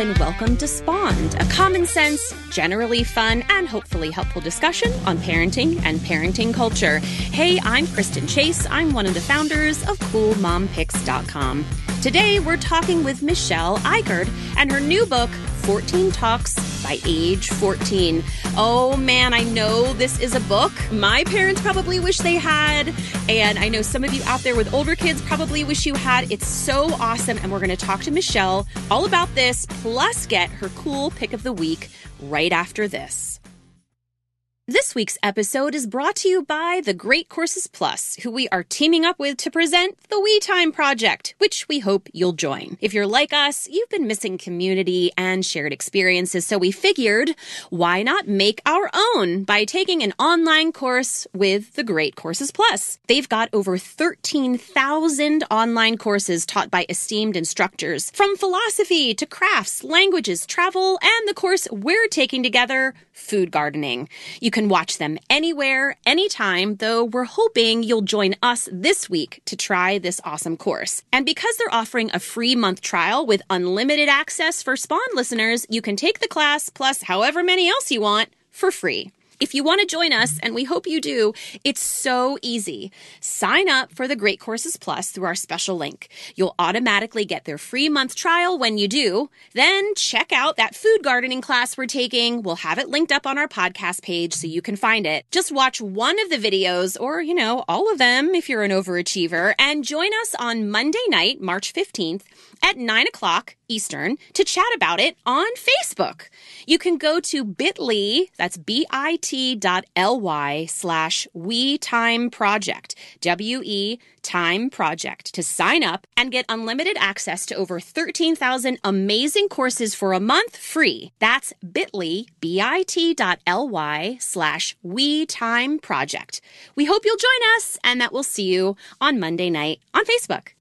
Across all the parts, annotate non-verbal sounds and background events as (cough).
and welcome to Spawned, a common sense, generally fun, and hopefully helpful discussion on parenting and parenting culture. Hey, I'm Kristen Chase. I'm one of the founders of CoolMomPicks.com. Today, we're talking with Michelle Icard and her new book, 14 Talks by Age 14. Oh man, I know this is a book my parents probably wish they had. And I know some of you out there with older kids probably wish you had. It's so awesome. And we're going to talk to Michelle all about this, plus get her cool pick of the week right after this. This week's episode is brought to you by the Great Courses Plus, who we are teaming up with to present the We Time Project, which we hope you'll join. If you're like us, you've been missing community and shared experiences, so we figured why not make our own by taking an online course with the Great Courses Plus. They've got over 13,000 online courses taught by esteemed instructors, from philosophy to crafts, languages, travel, and the course we're taking together, food gardening. You can can watch them anywhere, anytime, though we're hoping you'll join us this week to try this awesome course. And because they're offering a free month trial with unlimited access for Spawn listeners, you can take the class plus however many else you want for free. If you want to join us, and we hope you do, it's so easy. Sign up for the Great Courses Plus through our special link. You'll automatically get their free month trial when you do. Then check out that food gardening class we're taking. We'll have it linked up on our podcast page so you can find it. Just watch one of the videos or, you know, all of them if you're an overachiever and join us on Monday night, March 15th at 9 o'clock Eastern to chat about it on Facebook. You can go to bit.ly, that's bit.ly slash we time project, W-E time project to sign up and get unlimited access to over 13,000 amazing courses for a month free. That's bit.ly, bit.ly slash we time project. We hope you'll join us and that we'll see you on Monday night on Facebook.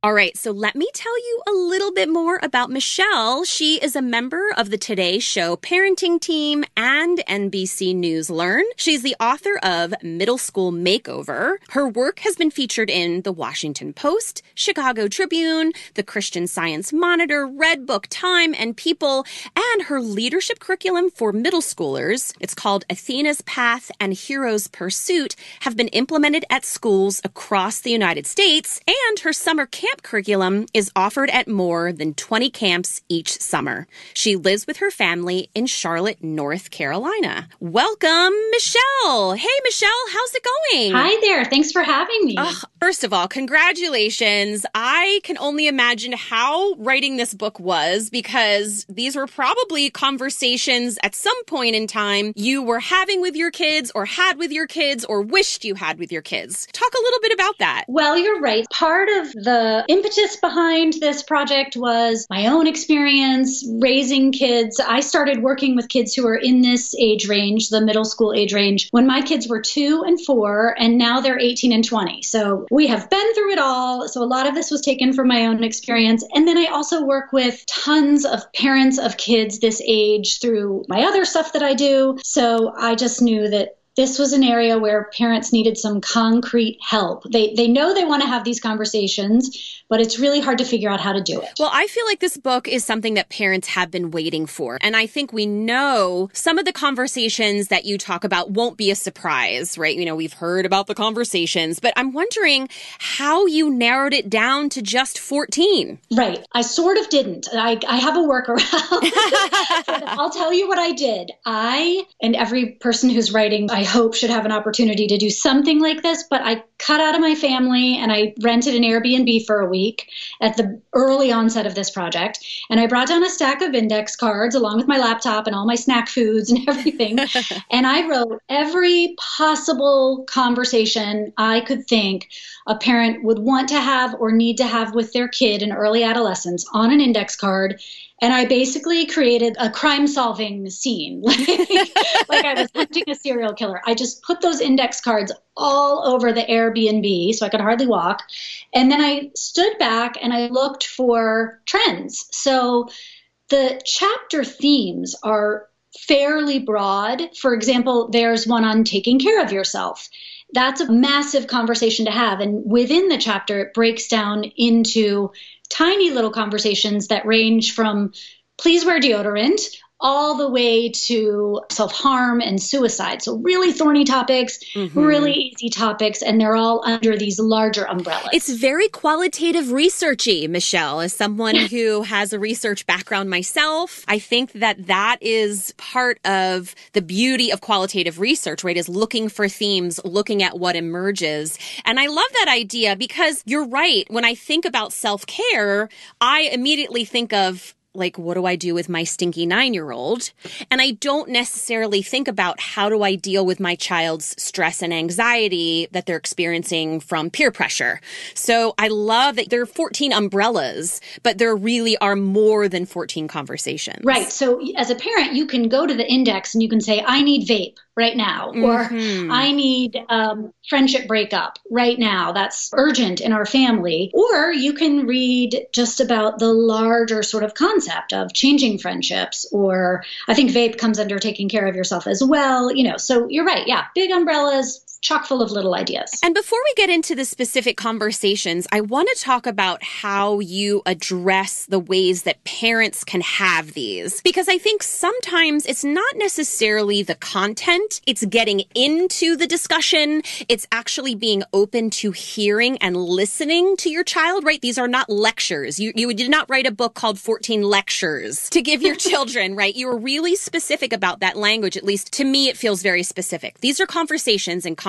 All right, so let me tell you a little bit more about Michelle. She is a member of the Today Show parenting team and NBC News Learn. She's the author of Middle School Makeover. Her work has been featured in The Washington Post, Chicago Tribune, the Christian Science Monitor, Redbook, Time, and People, and her leadership curriculum for middle schoolers. It's called Athena's Path and Hero's Pursuit have been implemented at schools across the United States, and her summer camp camp curriculum is offered at more than 20 camps each summer. She lives with her family in Charlotte, North Carolina. Welcome, Michelle. Hey, Michelle, how's it going? Hi there. Thanks for having me. first of all, congratulations. I can only imagine how writing this book was because these were probably conversations at some point in time you were having with your kids or had with your kids or wished you had with your kids. Talk a little bit about that. Well, you're right. Part of the impetus behind this project was my own experience raising kids. I started working with kids who are in this age range, the middle school age range, when my kids were two and four, and now they're 18 and 20. So we have been through it all. So a lot of this was taken from my own experience. And then I also work with tons of parents of kids this age through my other stuff that I do. So I just knew that this was an area where parents needed some concrete help. They they know they want to have these conversations, but it's really hard to figure out how to do it. Well, I feel like this book is something that parents have been waiting for. And I think we know some of the conversations that you talk about won't be a surprise, right? You know, we've heard about the conversations, but I'm wondering how you narrowed it down to just 14. Right. I sort of didn't. I, I have a workaround. (laughs) I'll tell you what I did. I and every person who's writing, I hope should have an opportunity to do something like this, but I cut out of my family and I rented an Airbnb for a week at the early onset of this project. And I brought down a stack of index cards along with my laptop and all my snack foods and (laughs) everything. (laughs) and I wrote every possible conversation I could think a parent would want to have or need to have with their kid in early adolescence on an index card and I basically created a crime solving scene, (laughs) like, like I was hunting a serial killer. I just put those index cards all over the Airbnb so I could hardly walk. And then I stood back and I looked for trends. So the chapter themes are fairly broad. For example, there's one on taking care of yourself. That's a massive conversation to have. And within the chapter, it breaks down into tiny little conversations that range from please wear deodorant all the way to self harm and suicide. So, really thorny topics, mm-hmm. really easy topics, and they're all under these larger umbrellas. It's very qualitative researchy, Michelle. As someone (laughs) who has a research background myself, I think that that is part of the beauty of qualitative research, right? Is looking for themes, looking at what emerges. And I love that idea because you're right. When I think about self care, I immediately think of like, what do I do with my stinky nine year old? And I don't necessarily think about how do I deal with my child's stress and anxiety that they're experiencing from peer pressure. So I love that there are 14 umbrellas, but there really are more than 14 conversations. Right. So as a parent, you can go to the index and you can say, I need vape right now, or mm-hmm. I need um, friendship breakup right now. That's urgent in our family. Or you can read just about the larger sort of concept of changing friendships, or I think vape comes under taking care of yourself as well. You know, so you're right. Yeah, big umbrellas, chock full of little ideas. And before we get into the specific conversations, I want to talk about how you address the ways that parents can have these. Because I think sometimes it's not necessarily the content, it's getting into the discussion, it's actually being open to hearing and listening to your child, right? These are not lectures. You, you did not write a book called 14 lectures to give your (laughs) children, right? You were really specific about that language. At least to me, it feels very specific. These are conversations and conversations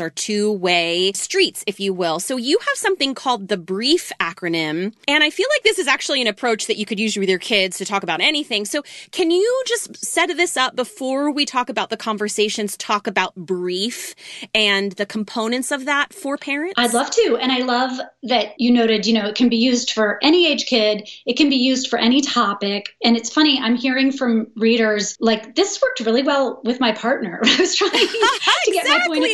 are two way streets, if you will. So you have something called the BRIEF acronym. And I feel like this is actually an approach that you could use with your kids to talk about anything. So can you just set this up before we talk about the conversations, talk about brief and the components of that for parents? I'd love to. And I love that you noted, you know, it can be used for any age kid, it can be used for any topic. And it's funny, I'm hearing from readers like, this worked really well with my partner. (laughs) I was trying (laughs) to get my point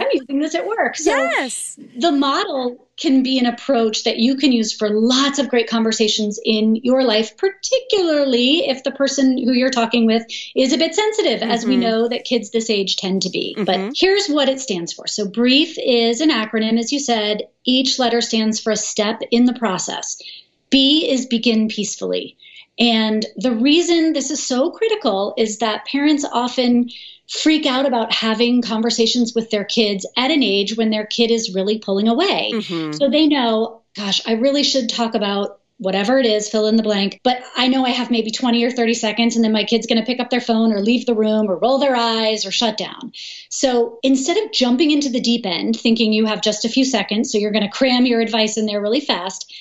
I'm using this at work. So yes. the model can be an approach that you can use for lots of great conversations in your life, particularly if the person who you're talking with is a bit sensitive, mm-hmm. as we mm-hmm. know that kids this age tend to be. Mm-hmm. But here's what it stands for. So, BRIEF is an acronym, as you said. Each letter stands for a step in the process. B is begin peacefully. And the reason this is so critical is that parents often freak out about having conversations with their kids at an age when their kid is really pulling away. Mm-hmm. So they know, gosh, I really should talk about whatever it is, fill in the blank. But I know I have maybe 20 or 30 seconds, and then my kid's going to pick up their phone or leave the room or roll their eyes or shut down. So instead of jumping into the deep end, thinking you have just a few seconds, so you're going to cram your advice in there really fast,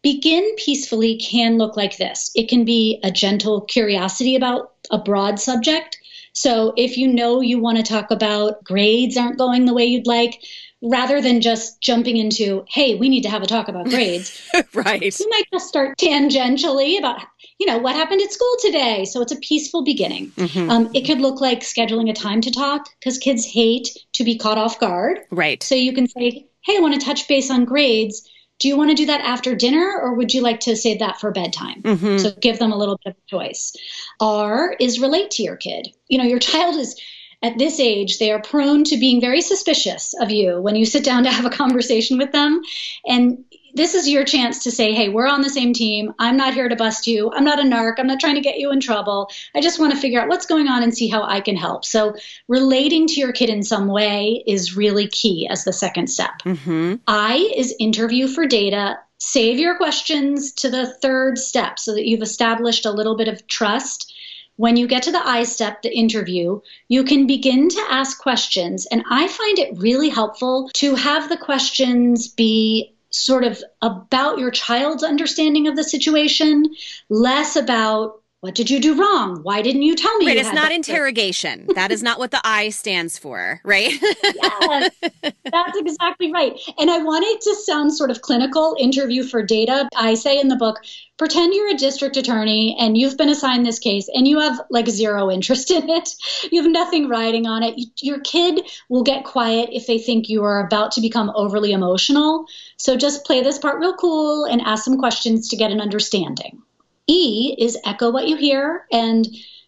begin peacefully can look like this it can be a gentle curiosity about a broad subject. So if you know you want to talk about grades aren't going the way you'd like, rather than just jumping into, hey, we need to have a talk about grades. (laughs) right. You might just start tangentially about, you know, what happened at school today. So it's a peaceful beginning. Mm-hmm. Um, it could look like scheduling a time to talk because kids hate to be caught off guard. Right. So you can say, hey, I want to touch base on grades do you want to do that after dinner or would you like to save that for bedtime? Mm-hmm. So give them a little bit of choice. R is relate to your kid. You know, your child is at this age, they are prone to being very suspicious of you when you sit down to have a conversation with them. And this is your chance to say, hey, we're on the same team. I'm not here to bust you. I'm not a narc. I'm not trying to get you in trouble. I just want to figure out what's going on and see how I can help. So, relating to your kid in some way is really key as the second step. Mm-hmm. I is interview for data. Save your questions to the third step so that you've established a little bit of trust when you get to the I step, the interview, you can begin to ask questions. And I find it really helpful to have the questions be sort of about your child's understanding of the situation, less about what did you do wrong? Why didn't you tell me? Right, it's not interrogation. that is not what the I stands for, right? yes, (laughs) that's exactly right. And I want it to sound sort of clinical interview for data. I say in the book, pretend you're a district attorney and you've been assigned this case and you have like zero interest in it. You have nothing riding on it. Your kid will get quiet if they think you are about to become overly emotional. So just play this part real cool and ask some questions to get an understanding. E is echo what you hear. And,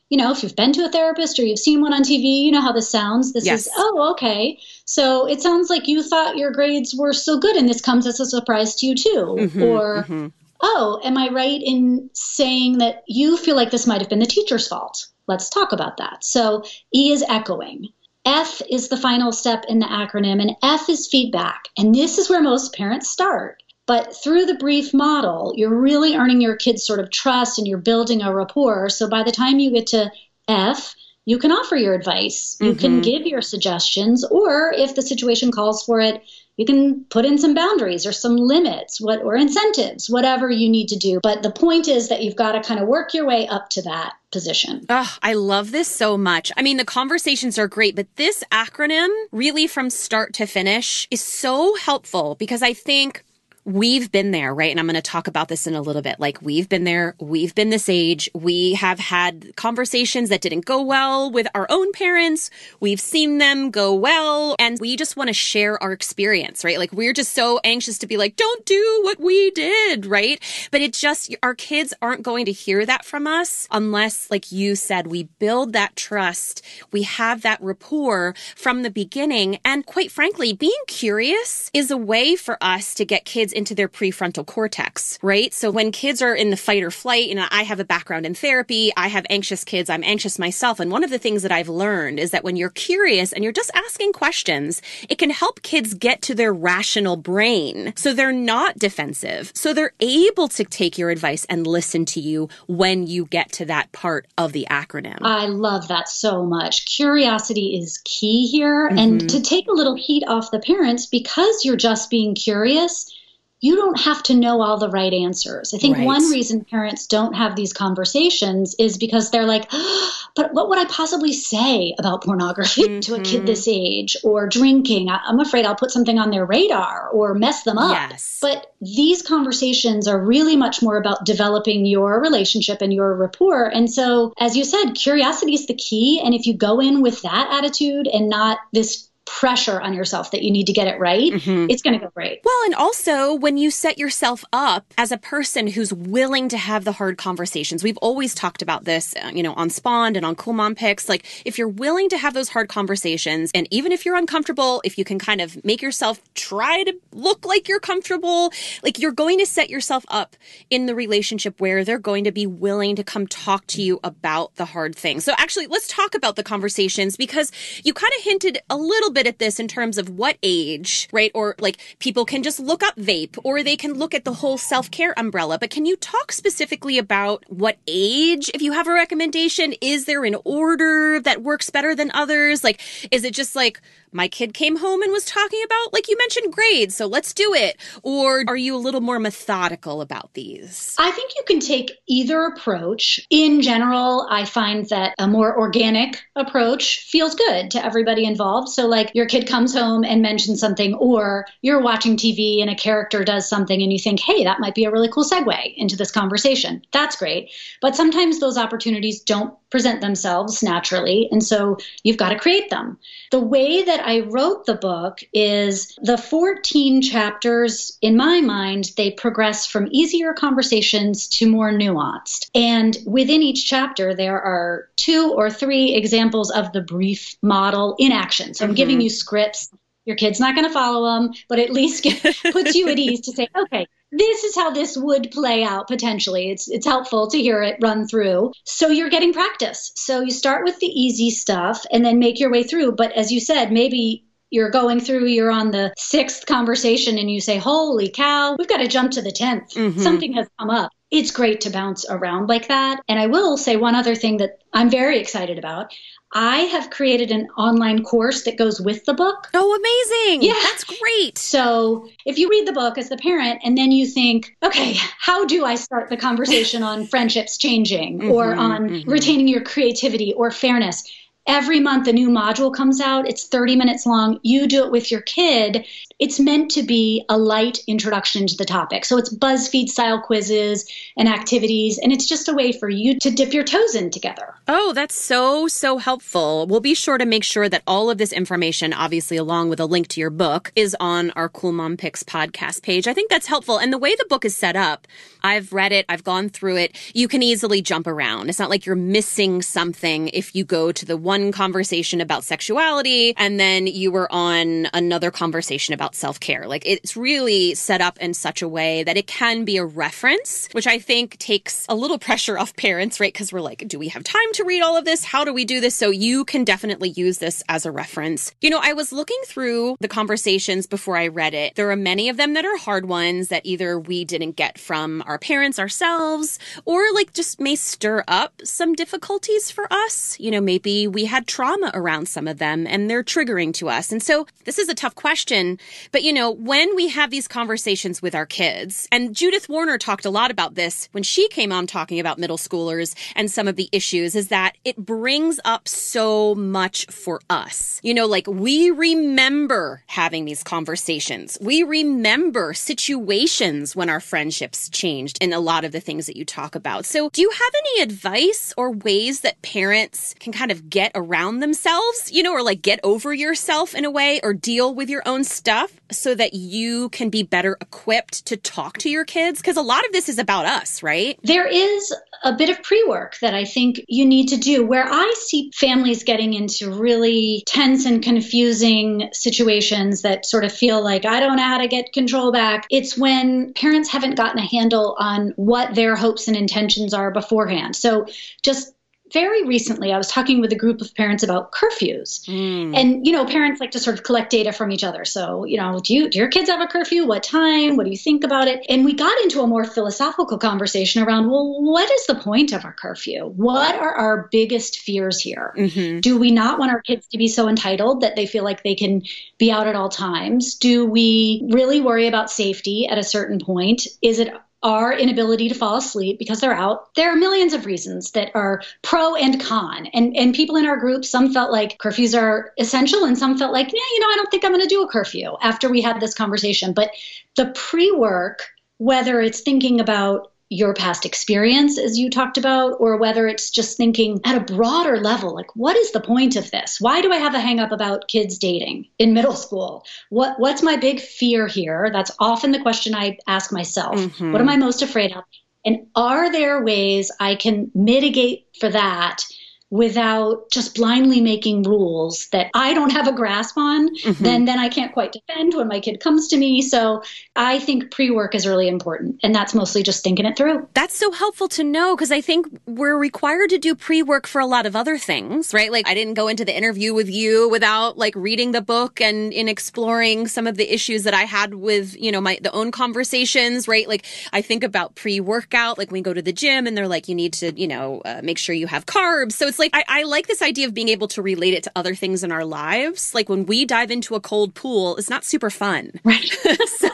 you know, if you've been to a therapist or you've seen one on TV, you know how this sounds. This yes. is, oh, okay. So it sounds like you thought your grades were so good and this comes as a surprise to you too. Mm-hmm, or, mm-hmm. oh, am I right in saying that you feel like this might have been the teacher's fault? Let's talk about that. So E is echoing. F is the final step in the acronym, and F is feedback. And this is where most parents start. But through the brief model, you're really earning your kids' sort of trust and you're building a rapport. So by the time you get to F, you can offer your advice, you mm-hmm. can give your suggestions, or if the situation calls for it, you can put in some boundaries or some limits what or incentives whatever you need to do but the point is that you've got to kind of work your way up to that position. Oh, I love this so much. I mean, the conversations are great, but this acronym really from start to finish is so helpful because I think we've been there, right? And I'm going to talk about this in a little bit. Like we've been there. We've been this age. We have had conversations that didn't go well with our own parents. We've seen them go well and we just want to share our experience, right? Like we're just so anxious to be like, don't do what we did, right? But it just, our kids aren't going to hear that from us unless, like you said, we build that trust. We have that rapport from the beginning. And quite frankly, being curious is a way for us to get kids into their prefrontal cortex, right? So when kids are in the fight or flight, and I have a background in therapy, I have anxious kids, I'm anxious myself. And one of the things that I've learned is that when you're curious and you're just asking questions, it can help kids get to their rational brain. So they're not defensive. So they're able to take your advice and listen to you when you get to that part of the acronym. I love that so much. Curiosity is key here. Mm-hmm. And to take a little heat off the parents, because you're just being curious, you don't have to know all the right answers. I think right. one reason parents don't have these conversations is because they're like, oh, (gasps) but what would I possibly say about pornography mm-hmm. (laughs) to a kid this age or drinking? I- am afraid I'll put something on their radar or mess them up. Yes. But these conversations are really much more about developing your relationship and your rapport. And so, as you said, curiosity is the key. And if you go in with that attitude and not this pressure on yourself that you need to get it right, mm-hmm. it's going to go great. Well, and also when you set yourself up as a person who's willing to have the hard conversations, we've always talked about this, uh, you know, on Spawned and on Cool Mom Picks. Like, if you're willing to have those hard conversations, and even if you're uncomfortable, if you can kind of make yourself try to look like you're comfortable, like you're going to set yourself up in the relationship where they're going to be willing to come talk to you about the hard things. So, actually, let's talk about the conversations because you kind of hinted a little bit bit at this in terms of what age, right? Or like people can just look up vape or they can look at the whole self care umbrella. But can you talk specifically about what age, if you have a recommendation? Is there an order that works better than others? Like, is it just like, my kid came home and was talking about, like you mentioned, grades, so let's do it? Or are you a little more methodical about these? I think you can take either approach. In general, I find that a more organic approach feels good to everybody involved. So, like your kid comes home and mentions something, or you're watching TV and a character does something and you think, hey, that might be a really cool segue into this conversation. That's great. But sometimes those opportunities don't present themselves naturally. And so you've got to create them. The way that I wrote the book is the 14 chapters, in my mind, they progress from easier conversations to more nuanced. And within each chapter, there are two or three examples of the brief model in action. So I'm mm-hmm. giving you scripts. Your kid's not going to follow them, but at least get, (laughs) puts you at ease to say, okay, this is how this would play out potentially. It's it's helpful to hear it run through. So you're getting practice. So you start with the easy stuff and then make your way through. But as you said, maybe you're going through, you're on the sixth conversation and you say, Holy cow, we've got to jump to the 10th. Mm-hmm. Something has come up. It's great to bounce around like that. And I will say one other thing that I'm very excited about. I have created an online course that goes with the book. Oh, amazing. Yeah. That's great. So if you read the book as the parent and then you think, okay, how do I start the conversation on friendships changing mm-hmm, or on mm-hmm. retaining your creativity or fairness? Every month a new module comes out. It's 30 minutes long. You do it with your kid. It's meant to be a light introduction to the topic. So it's BuzzFeed style quizzes and activities, and it's just a way for you to dip your toes in together. Oh, that's so, so helpful. We'll be sure to make sure that all of this information, obviously, along with a link to your book, is on our Cool Mom Picks podcast page. I think that's helpful. And the way the book is set up, I've read it, I've gone through it. You can easily jump around. It's not like you're missing something if you go to the one one conversation about sexuality and then you were on another conversation about self care. Like it's really set up in such a way that it can be a reference, which I think takes a little pressure off parents, right? Because we're like, do we have time to read all of this? How do we do this? So you can definitely use this as a reference. You know, I was looking through the conversations before I read it. There are many of them that are hard ones that either we didn't get from our parents ourselves or like just may stir up some difficulties for us. You know, maybe we had trauma around some of them and they're triggering to us. And so this is a tough question. But, you know, when we have these conversations with our kids, and Judith Warner talked a lot about this when she came on talking about middle schoolers and some of the issues, is that it brings up so much for us. You know, like we remember having these conversations. We remember situations when our friendships changed and a lot of the things that you talk about. So, do you have any advice or ways that parents can kind of get around themselves, you know, or like get over yourself in a way or deal with your own stuff so that you can be better equipped to talk to your kids? Because a lot of this is about us, right? There is a bit of pre work that I think you need to do where I see families getting into really tense and confusing situations that sort of feel like I don't know how to get control back. It's when parents haven't gotten a handle on what their hopes and intentions are beforehand. So just very recently, I was talking with a group of parents about curfews, mm. and you know, parents like to sort of collect data from each other. So, you know, do you do your kids have a curfew? What time? What do you think about it? And we got into a more philosophical conversation around, well, what is the point of our curfew? What are our biggest fears here? Mm-hmm. Do we not want our kids to be so entitled that they feel like they can be out at all times? Do we really worry about safety at a certain point? Is it our inability to fall asleep because they're out. There are millions of reasons that are pro and con. And and people in our group, some felt like curfews are essential and some felt like, yeah, you know, I don't think I'm going to do a curfew after we had this conversation. But the pre-work, whether it's thinking about your past experience, as you talked about, or whether it's just thinking at a broader level, like what is the point of this? Why do I have a hangup about kids dating in middle school? What what's my big fear here? That's often the question I ask myself. Mm-hmm. What am I most afraid of? And are there ways I can mitigate for that without just blindly making rules that I don't have a grasp on, mm-hmm. then then I can't quite defend when my kid comes to me. So I think pre-work is really important and that's mostly just thinking it through. That's so helpful to know because I think we're required to do pre-work for a lot of other things, right? Like I didn't go into the interview with you without like reading the book and in exploring some of the issues that I had with, you know, my the own conversations, right? Like I think about pre-workout like when we go to the gym and they're like you need to, you know, uh, make sure you have carbs. So it's like I, I like this idea of being able to relate it to other things in our lives. Like when we dive into a cold pool, it's not super fun. Right. (laughs) so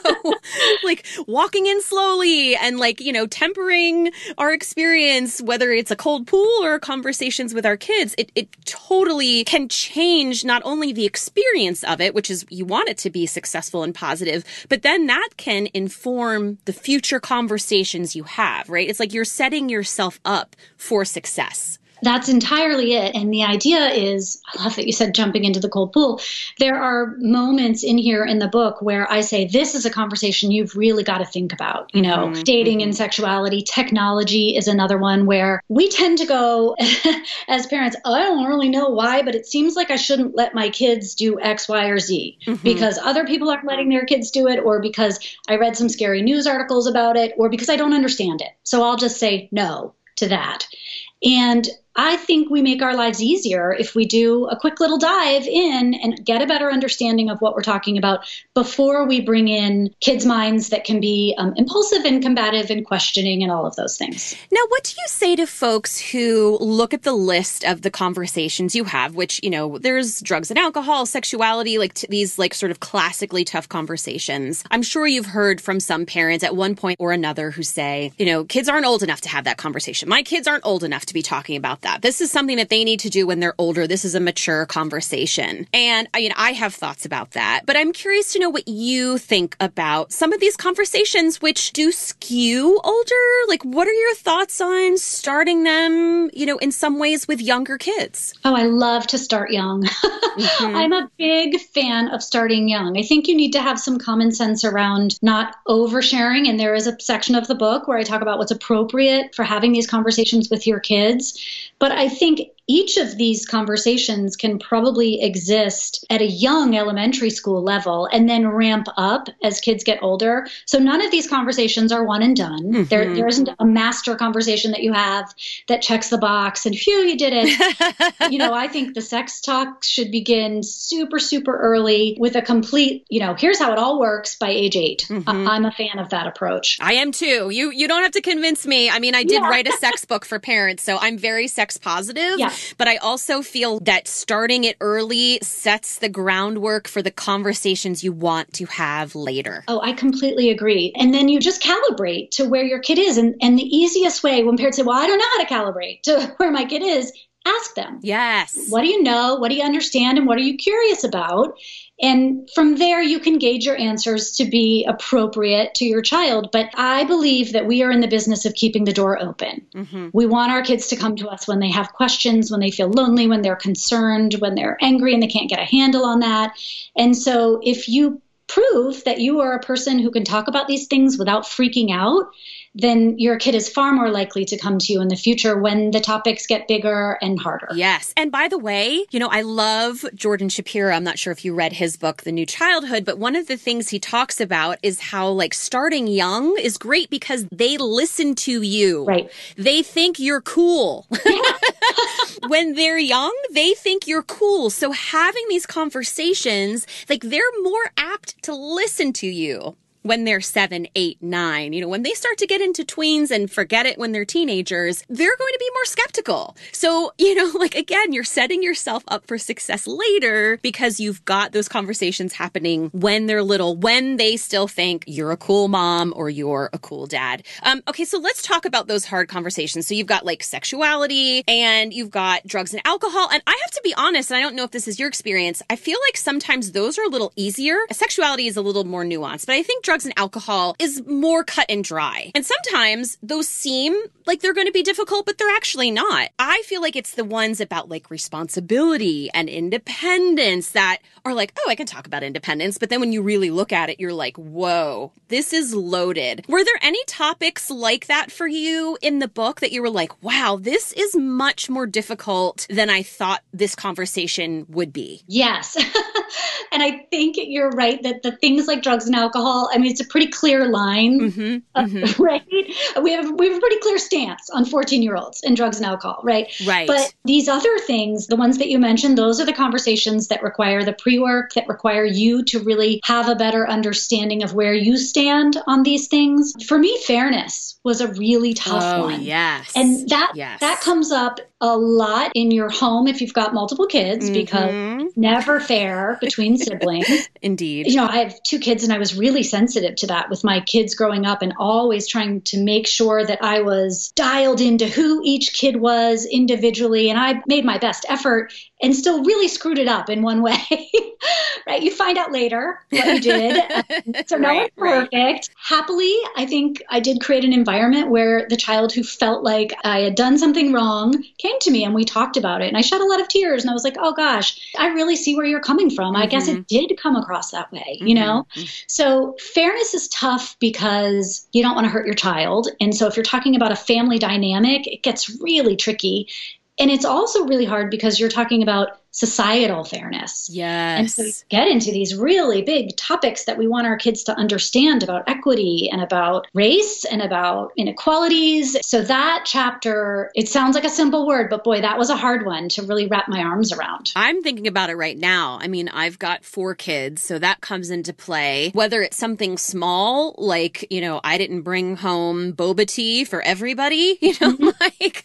like walking in slowly and like, you know, tempering our experience, whether it's a cold pool or conversations with our kids, it, it totally can change not only the experience of it, which is you want it to be successful and positive, but then that can inform the future conversations you have, right? It's like you're setting yourself up for success that's entirely it. And the idea is I love that you said jumping into the cold pool. There are moments in here in the book where I say, this is a conversation you've really got to think about. You know, mm-hmm. dating and sexuality, technology is another one where we tend to go (laughs) as parents, I don't really know why, but it seems like I shouldn't let my kids do X, Y, or Z mm-hmm. because other people aren't letting their kids do it, or because I read some scary news articles about it, or because I don't understand it. So I'll just say no to that. And I think we make our lives easier if we do a quick little dive in and get a better understanding of what we're talking about before we bring in kids' minds that can be um, impulsive and combative and questioning and all of those things. Now, what do you say to folks who look at the list of the conversations you have, which, you know, there's drugs and alcohol, sexuality, like t- these like sort of classically tough conversations. I'm sure you've heard from some parents at one point or another who say, you know, kids aren't old enough to have that conversation. My kids aren't old enough to be talking about that. This is something that they need to do when they're older. This is a mature conversation. And I mean, I have thoughts about that, but I'm curious to know what you think about some of these conversations which do skew older. Like, what are your thoughts on starting them, you know, in some ways with younger kids? Oh, I love to start young. (laughs) mm-hmm. I'm a big fan of starting young. I think you need to have some common sense around not oversharing. And there is a section of the book where I talk about what's appropriate for having these conversations with your kids. But I think each of these conversations can probably exist at a young elementary school level and then ramp up as kids get older. So none of these conversations are one and done. Mm-hmm. There, there isn't a master conversation that you have that checks the box and phew, you did it. (laughs) you know, I think the sex talk should begin super, super early with a complete, you know, here's how it all works by age 8 mm-hmm. I'm a fan of that approach. I am too. You you don't have to convince me. I mean, I did yeah. write a sex (laughs) book for parents, so I'm very sex positive. Yeah. But I also feel that starting it early sets the groundwork for the conversations you want to have later. Oh, I completely agree. And then you just calibrate to where your kid is. And, and the easiest way when parents say, well, I don't know how to calibrate to (laughs) where my kid is, ask them. Yes. What do you know? What do you understand? And what are you curious about? And from there, you can gauge your answers to be appropriate to your child. But I believe that we are in the business of keeping the door open. Mm-hmm. We want our kids to come to us when they have questions, when they feel lonely, when they're concerned, when they're angry and they can't get a handle on that. And so if you prove that you are a person who can talk about these things without freaking out, then your kid is far more likely to come to you in the future when the topics get bigger and harder. Yes. And by the way, you know, I love Jordan Shapiro. I'm not sure if you read his book, The New Childhood, but one of the things he talks about is how like starting young is great because they listen to you. Right. They think you're cool. (laughs) (laughs) when they're young, they think you're cool. So having these conversations, like they're more apt to listen to you when they're seven, eight, nine. You know, when they start to get into tweens and forget it when they're teenagers, they're going to be more skeptical. So, (laughs) you know, like again, you're setting yourself up for success later because you've got those conversations happening when they're little, when they still think you're a cool mom or you're a cool dad. Um, okay, so let's talk about those hard conversations. So you've got like sexuality and you've got drugs and alcohol. And I have to be honest, and I don't know if this is your experience, I feel like sometimes those are a little easier. Sexuality is a little more nuanced, but I think drugs drugs and alcohol is more cut and dry. And sometimes those seem like they're going to be difficult, but they're actually not. I feel like it's the ones about like responsibility and independence that are like, oh, I can talk about independence. But then when you really look at it, you're like, whoa, this is loaded. Were there any topics like that for you in the book that you were like, wow, this is much more difficult than I thought this conversation would be? Yes. (laughs) and I think you're right that the things like drugs and alcohol, I mean, it's a pretty clear line, mm-hmm, uh, mm-hmm. (laughs) right? We have we have a pretty clear stance on 14 year olds and drugs and alcohol, right? Right. But these other things, the ones that you mentioned, those are the conversations that require the pre work, that require you to really have a better understanding of where you stand on these things. For me, fairness was a really tough oh, one. Yes. And that yes. that comes up a lot in your home if you've got multiple kids mm-hmm. because never fair between siblings. (laughs) Indeed. You know, I have two kids and I was really sensitive to that with my kids growing up and always trying to make sure that I was dialed into who each kid was individually and I made my best effort and still really screwed it up in one way. (laughs) right? You find out later what you did. (laughs) so no right, one's perfect. Right. Happily, I think I did create an environment where the child who felt like I had done something wrong came to me and we talked about it. And I shed a lot of tears and I was like, oh gosh, I really see where you're coming from. Mm-hmm. I guess it mm-hmm. did come across that way, you mm-hmm. know? Mm-hmm. So fairness is tough because you don't want to hurt your child. And so if you're talking about a family dynamic, it gets really tricky. And it's also really hard because you're talking about societal fairness. Yes. And so get into these really big topics that we want our kids to understand about equity and about race and about inequalities. So that chapter, it sounds like a simple word, but boy, that was a hard one to really wrap my arms around. I'm thinking about it right now. I mean, I've got four kids, so that comes into play. Whether it's something small, like, you know, I didn't bring home boba tea for everybody, (laughs) you know, mm-hmm. like,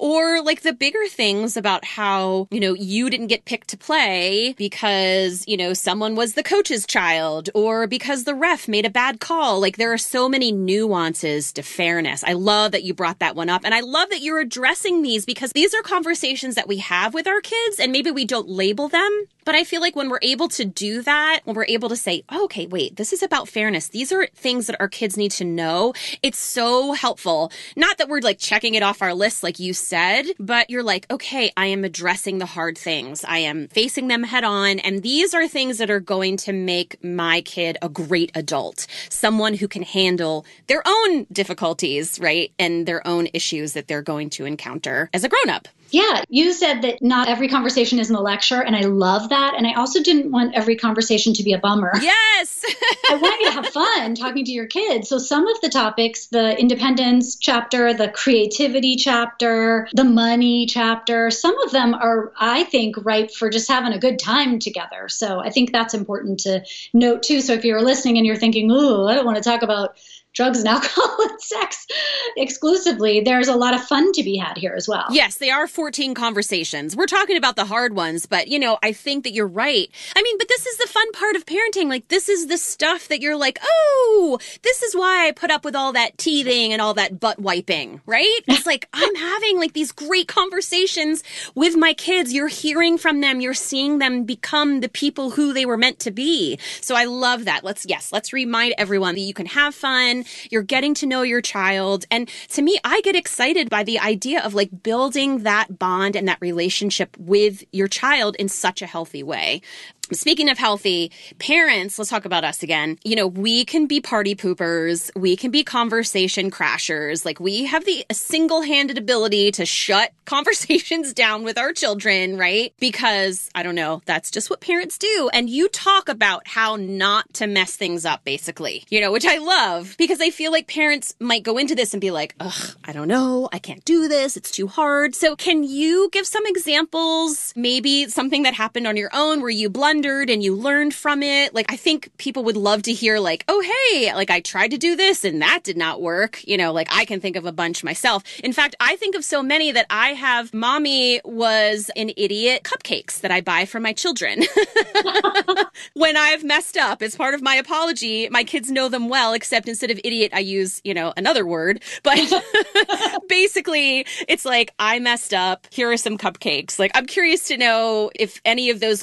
or like the bigger things about how, you know, you didn't get picked to play because, you know, someone was the coach's child or because the ref made a bad call. Like there are so many nuances to fairness. I love that you brought that one up. And I love that you're addressing these because these are conversations that we have with our kids and maybe we don't label them. But I feel like when we're able to do that, when we're able to say, oh, okay, wait, this is about fairness. These are things that our kids need to know. It's so helpful. Not that we're like checking it off our list, like you said, but you're like, okay, I am addressing the hard things. I am facing them head on. And these are things that are going to make my kid a great adult, someone who can handle their own difficulties, right? And their own issues that they're going to encounter as a grown up. Yeah, you said that not every conversation isn't a lecture, and I love that. And I also didn't want every conversation to be a bummer. Yes. (laughs) I want you to have fun talking to your kids. So some of the topics, the independence chapter, the creativity chapter, the money chapter, some of them are, I think, ripe for just having a good time together. So I think that's important to note too. So if you're listening and you're thinking, ooh, I don't want to talk about drugs and (laughs) alcohol and sex exclusively, there's a lot of fun to be had here as well. Yes, they are 14 conversations. We're talking about the hard ones, but you know, I think that you're right. I mean, but this is the fun part of parenting. Like, this is the stuff that you're like, oh, this is why I put up with all that teething and all that butt wiping, right? It's like, (laughs) I'm having like these great conversations with my kids. You're hearing from them. You're seeing them become the people who they were meant to be. So I love that. Let's, yes, let's remind everyone that you can have fun you're getting to know your child. And to me, I get excited by the idea of like building that bond and that relationship with your child in such a healthy way. Speaking of healthy parents, let's talk about us again. You know, we can be party poopers. We can be conversation crashers. Like we have the single handed ability to shut (laughs) conversations down with our children, right? Because I don't know, that's just what parents do. And you talk about how not to mess things up, basically, you know, which I love because I feel like parents might go into this and be like, ugh, I don't know. I can't do this. It's too hard. So can you give some examples? Maybe something that happened on your own where you blundered and you learned from it. Like, I think people would love to hear, like, oh, hey, like I tried to do this and that did not work. You know, like I can think of a bunch myself. In fact, I think of so many that I have mommy was an idiot cupcakes that I buy for my children. (laughs) when I've messed up, as part of my apology, my kids know them well, except instead of idiot, I use, you know, another word. But (laughs) basically, it's like, I messed up. Here are some cupcakes. Like, I'm curious to know if any of those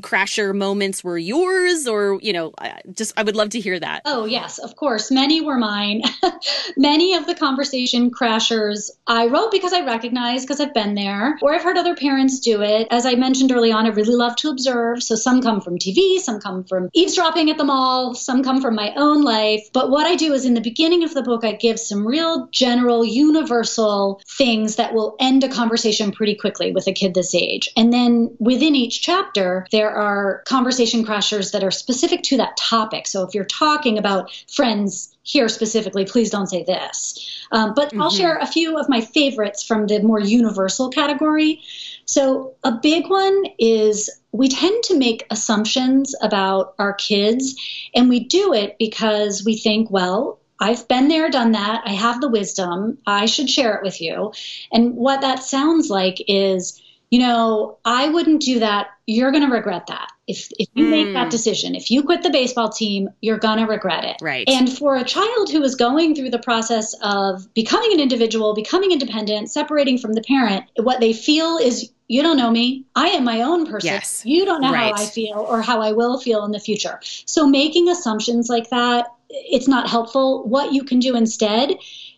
crasher moments were yours or, you know, just I would love to hear that. Oh, yes, of course. Many were mine. (laughs) Many of the conversation crashers I wrote because I recognize because I've been there or I've heard other parents do it. As I mentioned early on, I really love to observe. So some come from TV, some come from eavesdropping at the mall, some come from my own life. But what I do is in the beginning of the book, I give some real general, universal things that will end a conversation pretty quickly with a kid this age. And then within each chapter, there are conversation crashers that are specific to that topic. So if you're talking about friends here specifically, please don't say this. Um, but mm-hmm. I'll share a few of my favorites from the more universal category. So, a big one is we tend to make assumptions about our kids, and we do it because we think, well, I've been there, done that. I have the wisdom. I should share it with you. And what that sounds like is, you know, I wouldn't do that. You're going to regret that. If, if you mm. make that hmm. decision, if you quit the baseball team, you're going to regret it. Right. And for a child who is going through the process of becoming an individual, becoming independent, separating from the parent, what they feel is you don't know me. I am my own person. Yes. You don't know right. how I feel or how I will feel in the future. So making assumptions like that, it's not helpful. What you can do instead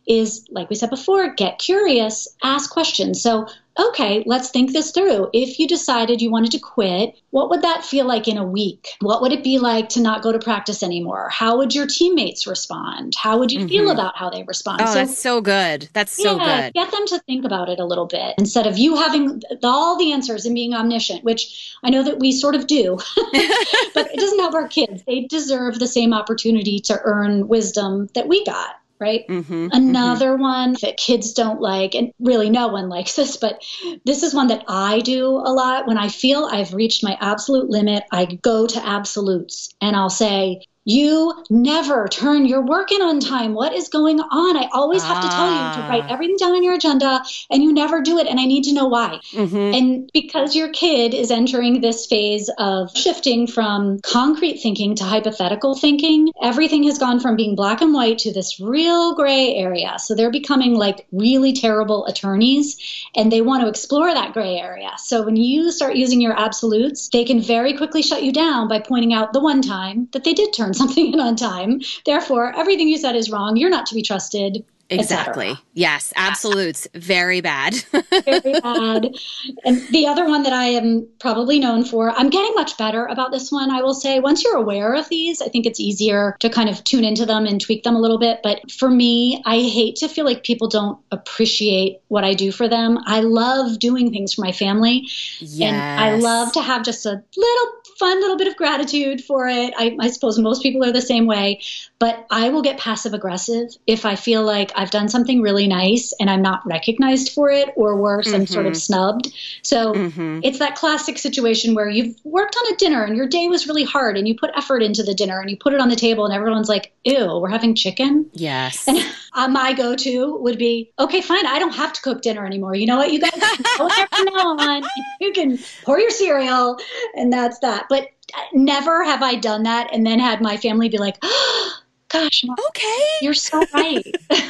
is, like we said before, get curious, ask questions. So okay, let's think this through. If you decided you wanted to quit, what would that feel like in a week? What would it be like to not go to practice anymore? How would your teammates respond? How would you mm-hmm. feel about how they respond? Oh, so, that's so good. That's so yeah, good. Get them to think about it a little bit instead of you having all the answers and being omniscient, which I know that we sort of do, (laughs) but it doesn't help our kids. They deserve the same opportunity to earn wisdom that we got right? Mm-hmm, Another mm-hmm. one that kids don't like, and really no one likes this, but this is one that I do a lot. When I feel I've reached my absolute limit, I go to absolutes and I'll say, you never turn your work in on time. What is going on? I always have to tell you to write ah. everything down on your agenda and you never do it. And I need to know why. Mm-hmm. And because your kid is entering this phase of shifting from concrete thinking to hypothetical thinking, everything has gone from being black and white to this real gray area. So they're becoming like really terrible attorneys and they want to explore that gray area. So when you start using your absolutes, they can very quickly shut you down by pointing out the one time that they did turn something in on time. Therefore, everything you said is wrong. You're not to be trusted. Exactly. Yes, absolutes. Very bad. (laughs) Very bad. And the other one that I am probably known for, I'm getting much better about this one, I will say. Once you're aware of these, I think it's easier to kind of tune into them and tweak them a little bit. But for me, I hate to feel like people don't appreciate what I do for them. I love doing things for my family. Yes. And I love to have just a little fun little bit of gratitude for it. I, I suppose most people are the same way, but I will get passive aggressive if I feel like I've done something really nice and I'm not recognized for it, or worse, mm-hmm. I'm sort of mm-hmm. snubbed. So mm-hmm. it's that classic situation where you've worked on a dinner and your day was really hard and you put effort into the dinner and you put it on the table and everyone's like, ew, we're having chicken. Yes. And (laughs) uh, my go to would be, okay, fine, I don't have to cook dinner anymore. You know what? You guys can (laughs) go there from now on. You can pour your cereal and that's that. But uh, never have I done that and then had my family be like, (gasps) oh, gosh, Mom, okay, you're so right. (laughs)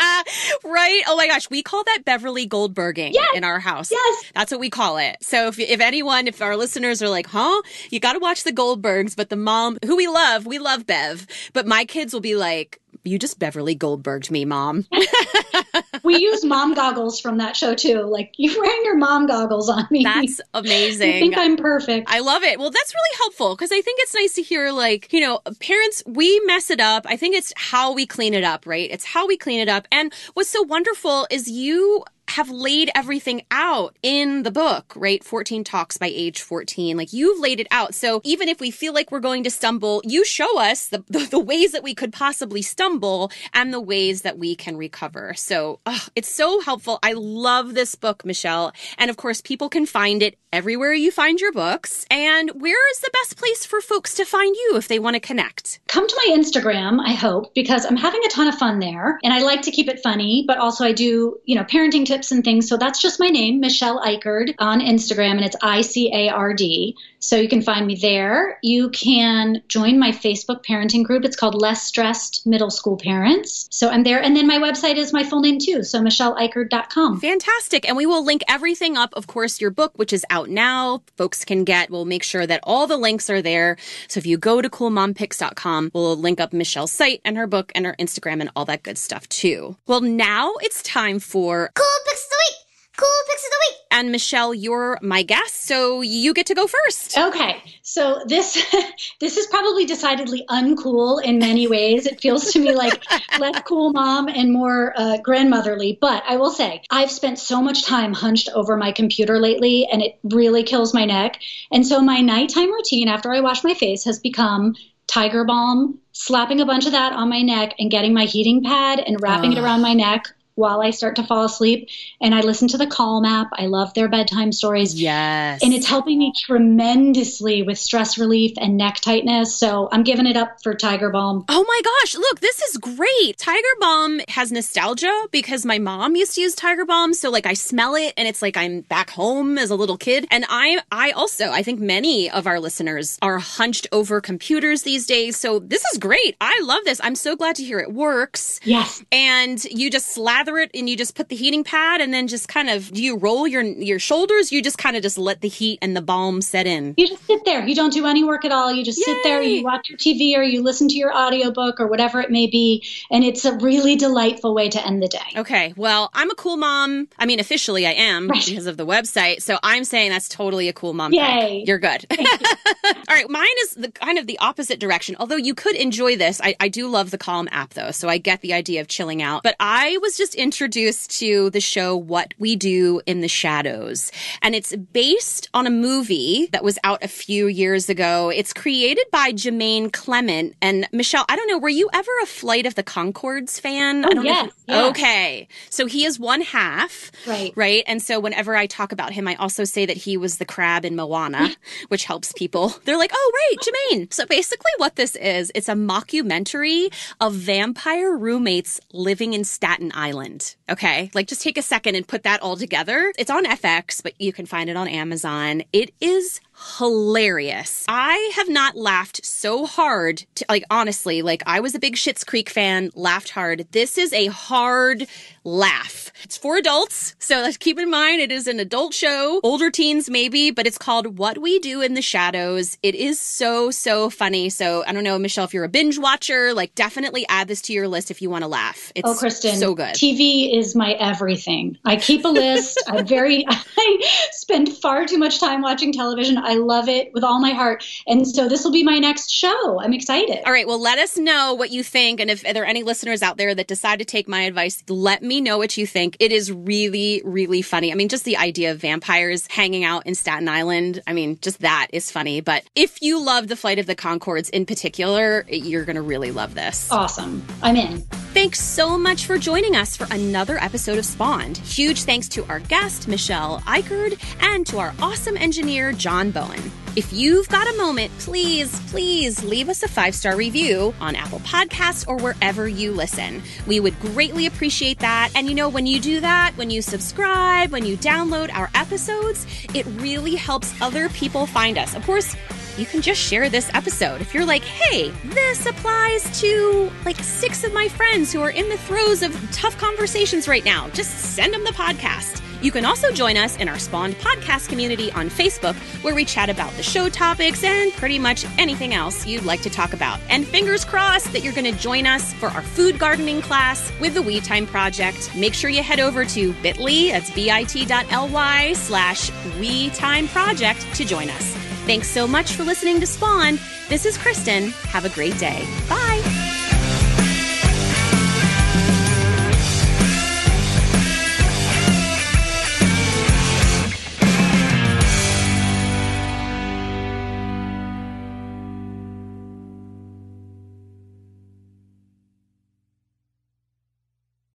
(laughs) right? Oh my gosh, we call that Beverly Goldberging yes. in our house. Yes, that's what we call it. So if if anyone, if our listeners are like, "Huh, you got to watch the Goldbergs," but the mom who we love, we love Bev, but my kids will be like, "You just Beverly Goldberged me, mom." (laughs) we use mom goggles from that show too. Like you wearing your mom goggles on me. That's (laughs) amazing. I think I'm perfect. I love it. Well, that's really helpful because I think it's nice to hear like, you know, parents, we mess it up. I think it's how we clean it up, right? It's how we clean it up. And what's so wonderful is you have laid everything out in the book, right? 14 talks by age 14. Like you've laid it out. So even if we feel like we're going to stumble, you show us the, the, the ways that we could possibly stumble and the ways that we can recover. So it's so helpful. I love this book, Michelle. And of course, people can find it everywhere you find your books. And where is the best place for folks to find you if they want to connect? Come to my Instagram, I hope, because I'm having a ton of fun there. And I like to keep it funny, but also I do, you know, parenting tips tips and things. So that's just my name, Michelle Icard on Instagram, and it's I C A R D. So you can find me there. You can join my Facebook parenting group. It's called Less Stressed Middle School Parents. So I'm there. And then my website is my full name too. So michelleicard.com. Fantastic. And we will link everything up. Of course, your book, which is out now, folks can get. We'll make sure that all the links are there. So if you go to coolmompicks.com, we'll link up Michelle's site and her book and her Instagram and all that good stuff too. Well, now it's time for Cool Picks of the Week. Cool picks of the week. And Michelle, you're my guest, so you get to go first. Okay. So this (laughs) this is probably decidedly uncool in many ways. It feels to me like (laughs) less cool mom and more uh, grandmotherly. But I will say, I've spent so much time hunched over my computer lately, and it really kills my neck. And so my nighttime routine after I wash my face has become Tiger Balm, slapping a bunch of that on my neck, and getting my heating pad and wrapping it around my neck while I start to fall asleep. And I listen to the Calm app. I love their bedtime stories. Yes. And it's helping me tremendously with stress relief and neck tightness. So I'm giving it up for Tiger Balm. Oh my gosh. Look, this is great. Tiger Balm has nostalgia because my mom used to use Tiger Balm. So like I smell it and it's like I'm back home as a little kid. And I, I also, I think many of our listeners are hunched over computers these days. So this is great. I love this. I'm so glad to hear it works. Yes. And you just slather it and you just put the heating pad and then just kind of do you roll your your shoulders? You just kind of just let the heat and the balm set in. You just sit there. You don't do any work at all. You just Yay. sit there you watch your tv or you listen to your audiobook or whatever it may be and it's a really delightful way to end the day. Okay well i'm a cool mom. I mean officially i am right. because of the website so i'm saying that's totally a cool mom Yay. you're good. You. (laughs) all right mine is the kind of the opposite direction. Although you could enjoy this I, I do love the calm app though so i get the idea of chilling out. But i was just introduced to the show What We Do in the Shadows. And it's based on a movie that was out a few years ago. It's created by Jemaine Clement. And Michelle, I don't know, were you ever a Flight of the Conchords fan? Oh, yes, yes. Okay. So he is one half. Right. Right. And so whenever I talk about him, I also say that he was the crab in Moana, (laughs) which helps people. They're like, oh, right, Jemaine. So basically, what this is, it's a mockumentary of vampire roommates living in Staten Island. Okay. Like just take a second and put that all together. It's on FX, but you can find it on Amazon. It is hilarious. I have not laughed so hard to, like honestly, like I was a big Schitt's Creek fan, laughed hard. This is a hard laugh. It's for adults, so let's keep in mind it is an adult show, older teens maybe, but it's called What We Do in the Shadows. It is so so funny. So I don't know, Michelle, if you're a binge watcher, like definitely add this to your list if you want to laugh. It's oh, Kristen, so good. TV is my everything. I keep a list. (laughs) I'm very. (laughs) I spend far too much time watching television. I love it with all my heart. And so this will be my next show. I'm excited. All right. Well, let us know what you think. And if there are any listeners out there that decide to take my advice, let me know what you think. It is really, really funny. I mean, just the idea of vampires hanging out in Staten Island. I mean, just that is funny. But if you love the Flight of the Conchords in particular, you're going to really love this. Awesome. I'm in. Thanks so much for joining us for another episode of Spawned. Huge thanks to our guest, Michelle Icard, and to our awesome engineer, John Bowen. If you've got a moment, please, please leave us a five star review on Apple Podcasts or wherever you listen. We would greatly appreciate that. And you know, when you do that, when you subscribe, when you download our episodes, it really helps other people find us. Of course, you can just share this episode. If you're like, hey, this applies to like six of my friends who are in the throes of tough conversations right now, just send them the podcast. You can also join us in our Spawned podcast community on Facebook, where we chat about the show topics and pretty much anything else you'd like to talk about. And fingers crossed that you're going to join us for our food gardening class with the We Time Project. Make sure you head over to bit.ly, that's bit.ly slash We Time Project to join us. Thanks so much for listening to Spawn. This is Kristen. Have a great day. Bye.